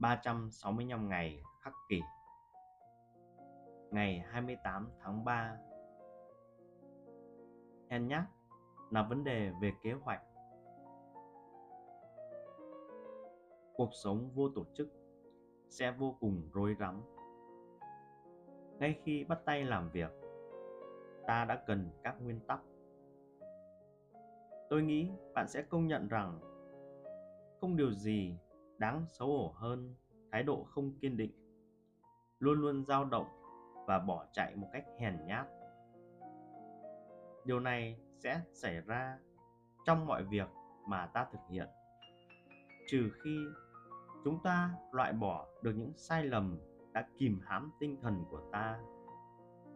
365 ngày khắc kỷ. Ngày 28 tháng 3 hen nhắc, là vấn đề về kế hoạch. Cuộc sống vô tổ chức sẽ vô cùng rối rắm. Ngay khi bắt tay làm việc, ta đã cần các nguyên tắc. Tôi nghĩ bạn sẽ công nhận rằng không điều gì đáng xấu hổ hơn, thái độ không kiên định, luôn luôn dao động và bỏ chạy một cách hèn nhát. Điều này sẽ xảy ra trong mọi việc mà ta thực hiện. Trừ khi chúng ta loại bỏ được những sai lầm đã kìm hãm tinh thần của ta,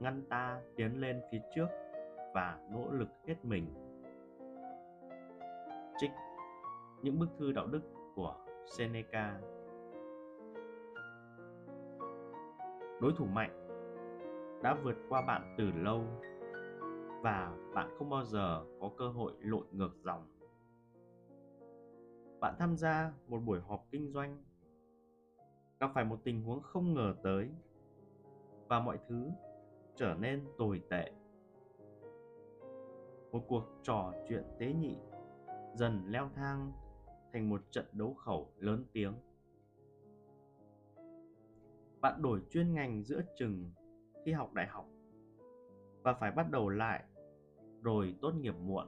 ngăn ta tiến lên phía trước và nỗ lực hết mình. Trích những bức thư đạo đức của Seneca. Đối thủ mạnh đã vượt qua bạn từ lâu và bạn không bao giờ có cơ hội lội ngược dòng. Bạn tham gia một buổi họp kinh doanh, gặp phải một tình huống không ngờ tới và mọi thứ trở nên tồi tệ. Một cuộc trò chuyện tế nhị dần leo thang thành một trận đấu khẩu lớn tiếng. Bạn đổi chuyên ngành giữa chừng khi học đại học và phải bắt đầu lại rồi tốt nghiệp muộn.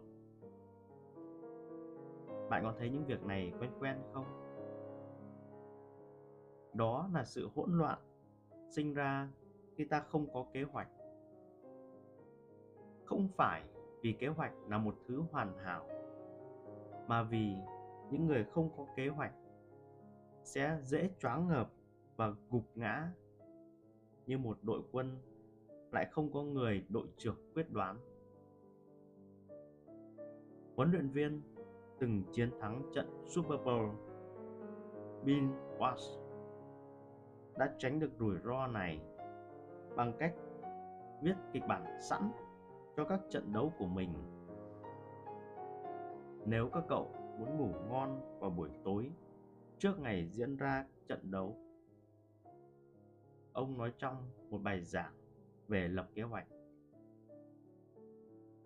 Bạn có thấy những việc này quen quen không? Đó là sự hỗn loạn sinh ra khi ta không có kế hoạch. Không phải vì kế hoạch là một thứ hoàn hảo, mà vì những người không có kế hoạch sẽ dễ choáng ngợp và gục ngã như một đội quân lại không có người đội trưởng quyết đoán. Huấn luyện viên từng chiến thắng trận Super Bowl Bill Walsh đã tránh được rủi ro này bằng cách viết kịch bản sẵn cho các trận đấu của mình. Nếu các cậu muốn ngủ ngon vào buổi tối trước ngày diễn ra trận đấu. Ông nói trong một bài giảng về lập kế hoạch.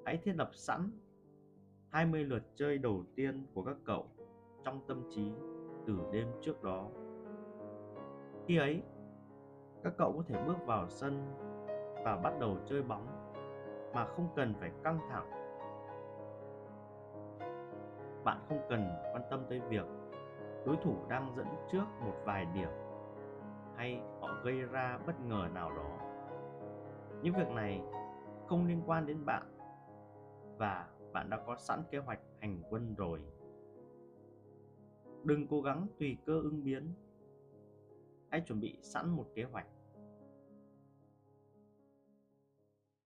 Hãy thiết lập sẵn 20 lượt chơi đầu tiên của các cậu trong tâm trí từ đêm trước đó. Khi ấy, các cậu có thể bước vào sân và bắt đầu chơi bóng mà không cần phải căng thẳng bạn không cần quan tâm tới việc đối thủ đang dẫn trước một vài điểm hay họ gây ra bất ngờ nào đó. Những việc này không liên quan đến bạn và bạn đã có sẵn kế hoạch hành quân rồi. Đừng cố gắng tùy cơ ứng biến. Hãy chuẩn bị sẵn một kế hoạch.